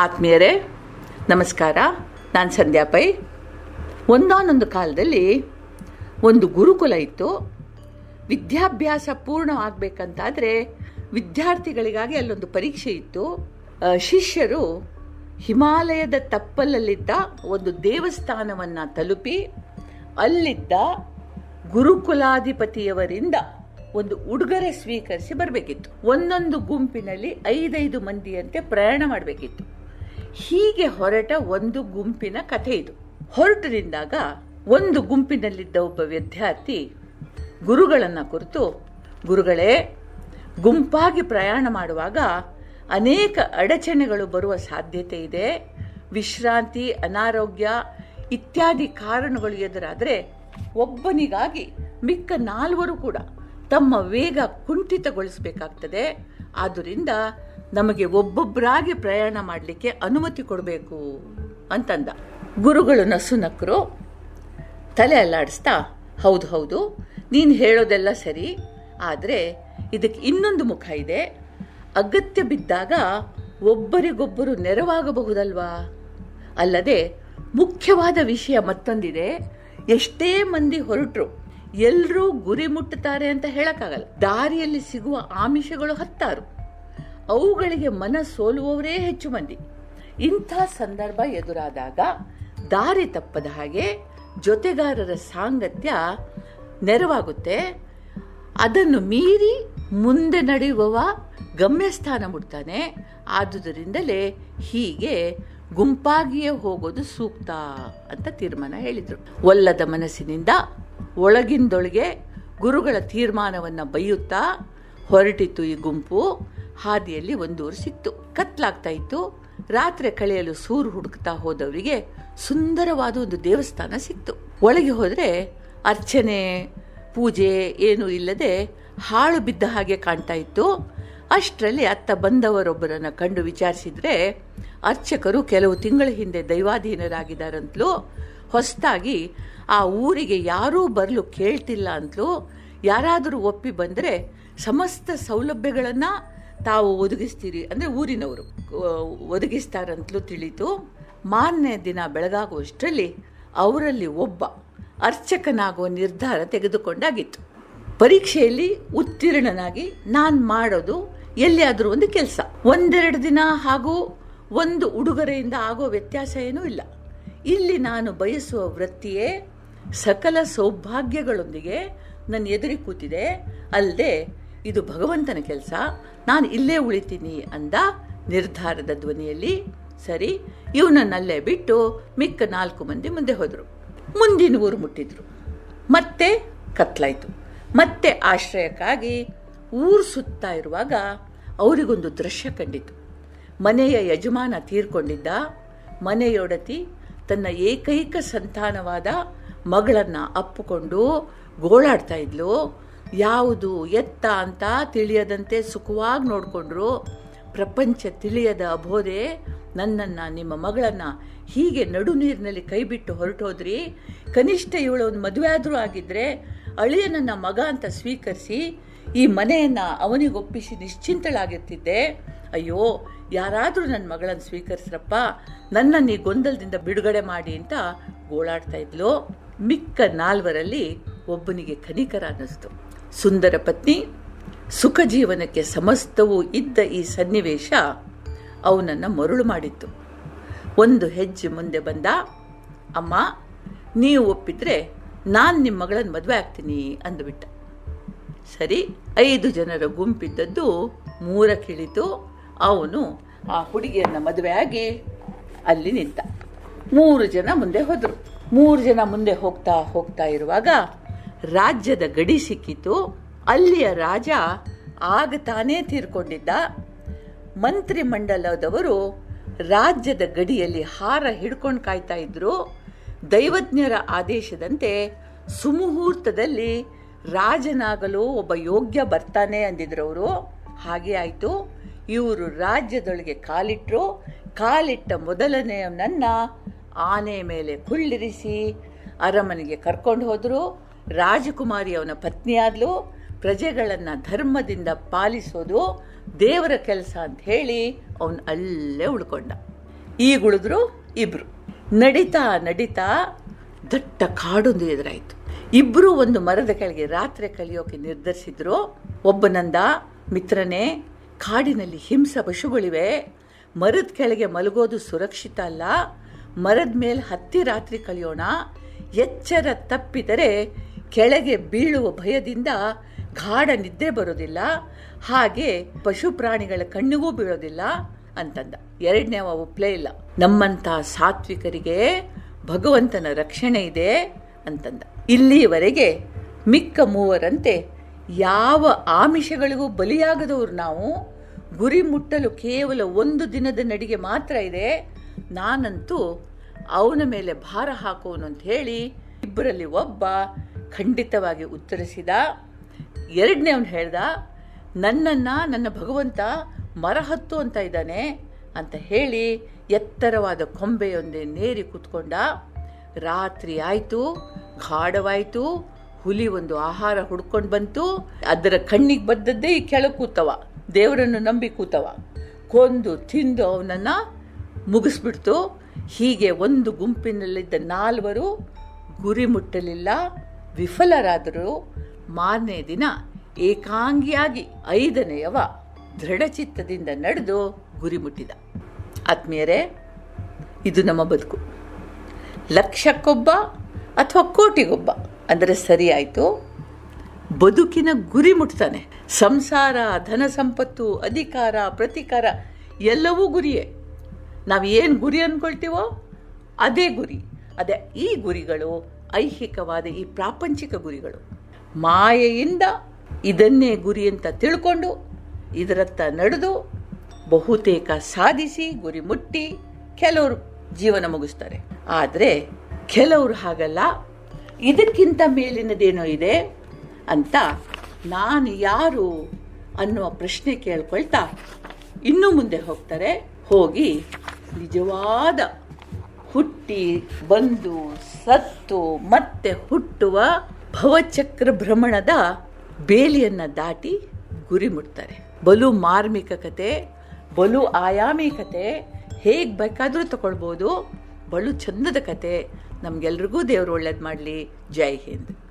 ಆತ್ಮೀಯರೇ, ನಮಸ್ಕಾರ. ನಾನು ಸಂಧ್ಯಾ ಪೈ. ಒಂದಾನೊಂದು ಕಾಲದಲ್ಲಿ ಒಂದು ಗುರುಕುಲ ಇತ್ತು. ವಿದ್ಯಾಭ್ಯಾಸ ಪೂರ್ಣ ಆಗಬೇಕಂತಾದರೆ ವಿದ್ಯಾರ್ಥಿಗಳಿಗಾಗಿ ಅಲ್ಲೊಂದು ಪರೀಕ್ಷೆ ಇತ್ತು. ಶಿಷ್ಯರು ಹಿಮಾಲಯದ ತಪ್ಪಲಲ್ಲಿದ್ದ ಒಂದು ದೇವಸ್ಥಾನವನ್ನು ತಲುಪಿ ಅಲ್ಲಿದ್ದ ಗುರುಕುಲಾಧಿಪತಿಯವರಿಂದ ಒಂದು ಉಡುಗೊರೆ ಸ್ವೀಕರಿಸಿ ಬರಬೇಕಿತ್ತು. ಒಂದೊಂದು ಗುಂಪಿನಲ್ಲಿ ಐದೈದು ಮಂದಿಯಂತೆ ಪ್ರಯಾಣ ಮಾಡಬೇಕಿತ್ತು. ಹೀಗೆ ಹೊರಟ ಒಂದು ಗುಂಪಿನ ಕಥೆ ಇದು. ಹೊರಟರಿಂದಾಗ ಒಂದು ಗುಂಪಿನಲ್ಲಿದ್ದ ಒಬ್ಬ ವಿದ್ಯಾರ್ಥಿ ಗುರುಗಳನ್ನು ಕುರಿತು, ಗುರುಗಳೇ, ಗುಂಪಾಗಿ ಪ್ರಯಾಣ ಮಾಡುವಾಗ ಅನೇಕ ಅಡಚಣೆಗಳು ಬರುವ ಸಾಧ್ಯತೆ ಇದೆ. ವಿಶ್ರಾಂತಿ, ಅನಾರೋಗ್ಯ ಇತ್ಯಾದಿ ಕಾರಣಗಳು ಎದುರಾದರೆ ಒಬ್ಬನಿಗಾಗಿ ಮಿಕ್ಕ ನಾಲ್ವರು ಕೂಡ ತಮ್ಮ ವೇಗ ಕುಂಠಿತಗೊಳಿಸಬೇಕಾಗ್ತದೆ. ಆದ್ದರಿಂದ ನಮಗೆ ಒಬ್ಬೊಬ್ಬರಾಗಿ ಪ್ರಯಾಣ ಮಾಡಲಿಕ್ಕೆ ಅನುಮತಿ ಕೊಡಬೇಕು ಅಂತಂದ. ಗುರುಗಳು ನಸು ನಕ್ಕರು ತಲೆ ಅಲ್ಲಾಡಿಸ್ತಾ, ಹೌದು ಹೌದು, ನೀನು ಹೇಳೋದೆಲ್ಲ ಸರಿ, ಆದರೆ ಇದಕ್ಕೆ ಇನ್ನೊಂದು ಮುಖ ಇದೆ. ಅಗತ್ಯ ಬಿದ್ದಾಗ ಒಬ್ಬರಿಗೊಬ್ಬರು ನೆರವಾಗಬಹುದಲ್ವಾ? ಅಲ್ಲದೆ ಮುಖ್ಯವಾದ ವಿಷಯ ಮತ್ತೊಂದಿದೆ. ಎಷ್ಟೇ ಮಂದಿ ಹೊರಟರು ಎಲ್ಲರೂ ಗುರಿ ಮುಟ್ಟುತ್ತಾರೆ ಅಂತ ಹೇಳಕ್ಕಾಗಲ್ಲ. ದಾರಿಯಲ್ಲಿ ಸಿಗುವ ಆಮಿಷಗಳು ಹತ್ತಾರು. ಅವುಗಳಿಗೆ ಮನ ಸೋಲುವವರೇ ಹೆಚ್ಚು ಮಂದಿ. ಇಂಥ ಸಂದರ್ಭ ಎದುರಾದಾಗ ದಾರಿ ತಪ್ಪದ ಹಾಗೆ ಜೊತೆಗಾರರ ಸಾಂಗತ್ಯ ನೆರವಾಗುತ್ತೆ. ಅದನ್ನು ಮೀರಿ ಮುಂದೆ ನಡೆಯುವವ ಗಮ್ಯಸ್ಥಾನ ಮುಡ್ತಾನೆ ಆದುದರಿಂದಲೇ ಹೀಗೆ ಗುಂಪಾಗಿಯೇ ಹೋಗೋದು ಸೂಕ್ತ ಅಂತ ತೀರ್ಮಾನ ಹೇಳಿದರು. ಒಲ್ಲದ ಮನಸ್ಸಿನಿಂದ ಒಳಗಿಂದೊಳಗೆ ಗುರುಗಳ ತೀರ್ಮಾನವನ್ನು ಬೈಯುತ್ತಾ ಹೊರಟಿತು ಈ ಗುಂಪು. ಹಾದಿಯಲ್ಲಿ ಒಂದೂರು ಸಿಕ್ತು. ಕತ್ಲಾಗ್ತಾ ಇತ್ತು. ರಾತ್ರಿ ಕಳೆಯಲು ಸೂರು ಹುಡುಕ್ತಾ ಹೋದವರಿಗೆ ಸುಂದರವಾದ ಒಂದು ದೇವಸ್ಥಾನ ಸಿಕ್ತು. ಒಳಗೆ ಹೋದರೆ ಅರ್ಚನೆ, ಪೂಜೆ ಏನೂ ಇಲ್ಲದೆ ಹಾಳು ಬಿದ್ದ ಹಾಗೆ ಕಾಣ್ತಾ ಇತ್ತು. ಅಷ್ಟರಲ್ಲಿ ಅತ್ತ ಬಂದವರೊಬ್ಬರನ್ನ ಕಂಡು ವಿಚಾರಿಸಿದ್ರೆ ಅರ್ಚಕರು ಕೆಲವು ತಿಂಗಳ ಹಿಂದೆ ದೈವಾಧೀನರಾಗಿದ್ದಾರಂತಲೂ ಹೊಸದಾಗಿ ಆ ಊರಿಗೆ ಯಾರೂ ಬರಲು ಕೇಳ್ತಿಲ್ಲ ಅಂತಲೂ, ಯಾರಾದರೂ ಒಪ್ಪಿ ಬಂದರೆ ಸಮಸ್ತ ಸೌಲಭ್ಯಗಳನ್ನು ತಾವು ಒದಗಿಸ್ತೀರಿ. ಅಂದರೆ ಊರಿನವರು, ಒದಗಿಸ್ತಾರಂತಲೂ ತಿಳಿತು ಮಾರನೇ ದಿನ ಬೆಳಗಾಗುವಷ್ಟರಲ್ಲಿ ಅವರಲ್ಲಿ ಒಬ್ಬ ಅರ್ಚಕನಾಗುವ ನಿರ್ಧಾರ ತೆಗೆದುಕೊಂಡಾಗಿತ್ತು. ಪರೀಕ್ಷೆಯಲ್ಲಿ ಉತ್ತೀರ್ಣನಾಗಿ ನಾನು ಮಾಡೋದು ಎಲ್ಲಿಯಾದರೂ ಒಂದು ಕೆಲಸ. ಒಂದೆರಡು ದಿನ ಹಾಗೂ ಒಂದು ಉಡುಗೊರೆಯಿಂದ ಆಗೋ ವ್ಯತ್ಯಾಸ ಏನೂ ಇಲ್ಲ. ಇಲ್ಲಿ ನಾನು ಬಯಸುವ ವೃತ್ತಿಯೇ ಸಕಲ ಸೌಭಾಗ್ಯಗಳೊಂದಿಗೆ ನನ್ನ ಎದುರಿ ಕೂತಿದೆ. ಅಲ್ಲದೆ ಇದು ಭಗವಂತನ ಕೆಲಸ. ನಾನು ಇಲ್ಲೇ ಉಳಿತೀನಿ ಅಂದ ನಿರ್ಧಾರದ ಧ್ವನಿಯಲ್ಲಿ, ಸರಿ, ಇವನನ್ನಲ್ಲೇ ಬಿಟ್ಟು ಮಿಕ್ಕ ನಾಲ್ಕು ಮಂದಿ ಮುಂದೆ ಹೋದರು. ಮುಂದಿನ ಊರು ಮುಟ್ಟಿದ್ರು. ಮತ್ತೆ ಕತ್ಲಾಯಿತು. ಮತ್ತೆ ಆಶ್ರಯಕ್ಕಾಗಿ ಊರು ಸುತ್ತಾ ಇರುವಾಗ ಅವರಿಗೊಂದು ದೃಶ್ಯ ಕಂಡಿತು. ಮನೆಯ ಯಜಮಾನ ತೀರ್ಕೊಂಡಿದ್ದ, ಮನೆಯೊಡತಿ ತನ್ನ ಏಕೈಕ ಸಂತಾನವಾದ ಮಗಳನ್ನು ಅಪ್ಪುಕೊಂಡು ಗೋಳಾಡ್ತಾ ಇದ್ಲು. ಯಾವುದು ಎತ್ತ ಅಂತ ತಿಳಿಯದಂತೆ ಸುಖವಾಗಿ ನೋಡಿಕೊಂಡ್ರು. ಪ್ರಪಂಚ ತಿಳಿಯದ ಅಬೋಧೆ, ನನ್ನನ್ನು, ನಿಮ್ಮ ಮಗಳನ್ನು ಹೀಗೆ ನಡು ನೀರಿನಲ್ಲಿ ಕೈ ಬಿಟ್ಟು ಹೊರಟೋದ್ರಿ. ಕನಿಷ್ಠ ಇವಳು ಒಂದು ಮದುವೆ ಆದರೂ ಅಳಿಯ ನನ್ನ ಮಗ ಅಂತ ಸ್ವೀಕರಿಸಿ ಈ ಮನೆಯನ್ನು ಅವನಿಗೊಪ್ಪಿಸಿ ನಿಶ್ಚಿಂತಳಾಗಿರ್ತಿದ್ದೆ. ಅಯ್ಯೋ, ಯಾರಾದರೂ ನನ್ನ ಮಗಳನ್ನು ಸ್ವೀಕರಿಸ್ರಪ್ಪ ನನ್ನನ್ನು ಈ ಗೊಂದಲದಿಂದ ಬಿಡುಗಡೆ ಮಾಡಿ ಅಂತ ಗೋಳಾಡ್ತಾ ಇದ್ಲು. ಮಿಕ್ಕ ನಾಲ್ವರಲ್ಲಿ ಒಬ್ಬನಿಗೆ ಖನಿಕರ ಅನ್ನಿಸ್ತು. ಸುಂದರ ಪತ್ನಿ, ಸುಖ ಜೀವನಕ್ಕೆ ಸಮಸ್ತವೂ ಇದ್ದ ಈ ಸನ್ನಿವೇಶ ಅವನನ್ನು ಮರುಳು ಮಾಡಿತ್ತು. ಒಂದು ಹೆಜ್ಜೆ ಮುಂದೆ ಬಂದ, ಅಮ್ಮ, ನೀವು ಒಪ್ಪಿದ್ರೆ ನಾನು ನಿಮ್ಮ ಮಗಳನ್ನು ಮದುವೆ ಆಗ್ತೀನಿ ಅಂದುಬಿಟ್ಟ. ಸರಿ, ಐದು ಜನರ ಗುಂಪಿದ್ದದ್ದು ಮೂರಕ್ಕಿಳಿತು ಅವನು ಆ ಹುಡುಗಿಯನ್ನ ಮದುವೆ ಆಗಿ ಅಲ್ಲಿ ನಿಂತ. ಮೂರು ಜನ ಮುಂದೆ ಹೋದರು. ಮೂರು ಜನ ಮುಂದೆ ಹೋಗ್ತಾ ಹೋಗ್ತಾ ಇರುವಾಗ ರಾಜ್ಯದ ಗಡಿ ಸಿಕ್ಕಿತು. ಅಲ್ಲಿಯ ರಾಜ ಆಗ ತಾನೇ ತೀರ್ಕೊಂಡಿದ್ದ. ಮಂತ್ರಿಮಂಡಲದವರು ರಾಜ್ಯದ ಗಡಿಯಲ್ಲಿ ಹಾರ ಹಿಡ್ಕೊಂಡು ಕಾಯ್ತಾ ಇದ್ರು. ದೈವಜ್ಞರ ಆದೇಶದಂತೆ ಸುಮುಹೂರ್ತದಲ್ಲಿ ರಾಜನಾಗಲು ಒಬ್ಬ ಯೋಗ್ಯ ಬರ್ತಾನೆ ಅಂದಿದ್ರು ಅವರು. ಹಾಗೆ ಆಯಿತು. ಇವರು ರಾಜ್ಯದೊಳಗೆ ಕಾಲಿಟ್ಟರು ಕಾಲಿಟ್ಟ ಮೊದಲನೆಯವನನ್ನ ಆನೆ ಮೇಲೆ ಕುಳ್ಳಿರಿಸಿ ಅರಮನೆಗೆ ಕರ್ಕೊಂಡು ಹೋದರು. ರಾಜಕುಮಾರಿ ಅವನ ಪತ್ನಿಯಾದ್ಲು ಪ್ರಜೆಗಳನ್ನು ಧರ್ಮದಿಂದ ಪಾಲಿಸೋದು ದೇವರ ಕೆಲಸ ಅಂತ ಹೇಳಿ ಅವನು ಅಲ್ಲೇ ಉಳ್ಕೊಂಡ. ಈಗ ಉಳಿದ್ರು ಇಬ್ರು. ನಡೀತಾ ನಡೀತಾ ದಟ್ಟ ಕಾಡೊಂದು ಎದುರಾಯ್ತು. ಇಬ್ರು ಒಂದು ಮರದ ಕೆಳಗೆ ರಾತ್ರಿ ಕಲಿಯೋಕೆ ನಿರ್ಧರಿಸಿದ್ರು. ಒಬ್ಬನಂದ ಮಿತ್ರನೇ, ಕಾಡಿನಲ್ಲಿ ಹಿಂಸ ಪಶುಗಳಿವೆ. ಮರದ ಕೆಳಗೆ ಮಲಗೋದು ಸುರಕ್ಷಿತ ಅಲ್ಲ. ಮರದ ಮೇಲೆ ಹತ್ತಿ ರಾತ್ರಿ ಕಲಿಯೋಣ. ಎಚ್ಚರ ತಪ್ಪಿದರೆ ಕೆಳಗೆ ಬೀಳುವ ಭಯದಿಂದ ಗಾಢ ನಿದ್ದೆ ಬರೋದಿಲ್ಲ ಹಾಗೆ ಪಶು ಪ್ರಾಣಿಗಳ ಕಣ್ಣಿಗೂ ಬೀಳೋದಿಲ್ಲ ಅಂತಂದ. ಎರಡನೇ ಅವ ಒಪ್ಲೇ ಇಲ್ಲ. ನಮ್ಮಂಥ ಸಾತ್ವಿಕರಿಗೆ ಭಗವಂತನ ರಕ್ಷಣೆ ಇದೆ ಅಂತಂದ. ಇಲ್ಲಿಯವರೆಗೆ ಮಿಕ್ಕ ಮೂವರಂತೆ ಯಾವ ಆಮಿಷಗಳಿಗೂ ಬಲಿಯಾಗದವರು ನಾವು? ಗುರಿ ಮುಟ್ಟಲು ಕೇವಲ ಒಂದು ದಿನದ ನಡಿಗೆ ಮಾತ್ರ ಇದೆ. ನಾನಂತೂ ಅವನ ಮೇಲೆ ಭಾರ ಹಾಕೋನು ಅಂತ ಹೇಳಿ ಇಬ್ಬರಲ್ಲಿ ಒಬ್ಬ ಖಂಡಿತವಾಗಿ ಉತ್ತರಿಸಿದ. ಎರಡನೇ ಅವನು ಹೇಳ್ದ, ನನ್ನನ್ನು, ನನ್ನ ಭಗವಂತ ಮರ ಹತ್ತು ಅಂತ ಇದ್ದಾನೆ ಅಂತ ಹೇಳಿ ಎತ್ತರವಾದ ಕೊಂಬೆಯೊಂದೇ ನೇರಿ ಕೂತ್ಕೊಂಡ. ರಾತ್ರಿ ಆಯಿತು, ಗಾಢವಾಯಿತು, ಹುಲಿ ಒಂದು ಆಹಾರ ಹುಡ್ಕೊಂಡು ಬಂತು. ಅದರ ಕಣ್ಣಿಗೆ ಬದ್ದದ್ದೇ ಈ ಕೆಳಗೆ ಕೂತವ, ದೇವರನ್ನು ನಂಬಿ ಕೂತವ. ಕೊಂದು, ತಿಂದು ಅವನನ್ನು ಮುಗಿಸ್ಬಿಡ್ತು. ಹೀಗೆ ಒಂದು ಗುಂಪಿನಲ್ಲಿದ್ದ ನಾಲ್ವರು ಗುರಿ ಮುಟ್ಟಲಿಲ್ಲ. ವಿಫಲರಾದರು ಮಾರನೇ ದಿನ ಏಕಾಂಗಿಯಾಗಿ ಐದನೆಯವ ದೃಢಚಿತ್ತದಿಂದ ನಡೆದು ಗುರಿ ಮುಟ್ಟಿದ ಆತ್ಮೀಯರೇ, ಇದು ನಮ್ಮ ಬದುಕು. ಲಕ್ಷಕ್ಕೊಬ್ಬ ಅಥವಾ ಕೋಟಿಗೊಬ್ಬ, ಅಂದರೆ ಸರಿಯಾಯಿತು. ಬದುಕಿನ ಗುರಿ ಮುಟ್ತಾನೆ. ಸಂಸಾರ, ಧನ ಸಂಪತ್ತು, ಅಧಿಕಾರ, ಪ್ರತಿಕಾರ, ಎಲ್ಲವೂ ಗುರಿಯೇ. ನಾವು ಏನು ಗುರಿ ಅಂದ್ಕೊಳ್ತೀವೋ ಅದೇ ಗುರಿ. ಅದೇ ಈ ಗುರಿಗಳು ಐಹಿಕವಾದ ಈ ಪ್ರಾಪಂಚಿಕ ಗುರಿಗಳು. ಮಾಯೆಯಿಂದ ಇದನ್ನೇ ಗುರಿ ಅಂತ ತಿಳ್ಕೊಂಡು ಇದರತ್ತ ನಡೆದು ಬಹುತೇಕ ಸಾಧಿಸಿ ಗುರಿ ಮುಟ್ಟಿ ಕೆಲವರು ಜೀವನ ಮುಗಿಸ್ತಾರೆ. ಆದರೆ ಕೆಲವರು ಹಾಗಲ್ಲ, ಇದಕ್ಕಿಂತ ಮೇಲಿನದೇನೋ ಇದೆ ಅಂತ ನಾನು ಯಾರು ಅನ್ನುವ ಪ್ರಶ್ನೆ ಕೇಳ್ಕೊಳ್ತಾ ಇನ್ನೂ ಮುಂದೆ ಹೋಗ್ತಾರೆ. ಹೋಗಿ ನಿಜವಾದ ಹುಟ್ಟಿ ಬಂದು ಸತ್ತು ಮತ್ತೆ ಹುಟ್ಟುವ ಭವಚಕ್ರ ಭ್ರಮಣದ ಬೇಲಿಯನ್ನ ದಾಟಿ ಗುರಿ ಮುಟ್ತಾರೆ. ಬಲು ಮಾರ್ಮಿಕ ಕತೆ, ಬಲು ಆಯಾಮಿ ಕತೆ, ಹೇಗೆ ಬೇಕಾದರೂ ತಗೊಳ್ಬೋದು ಬಲು ಚಂದದ ಕತೆ. ನಮಗೆಲ್ರಿಗೂ ದೇವರು ಒಳ್ಳೇದು ಮಾಡಲಿ. ಜೈ ಹಿಂದ್.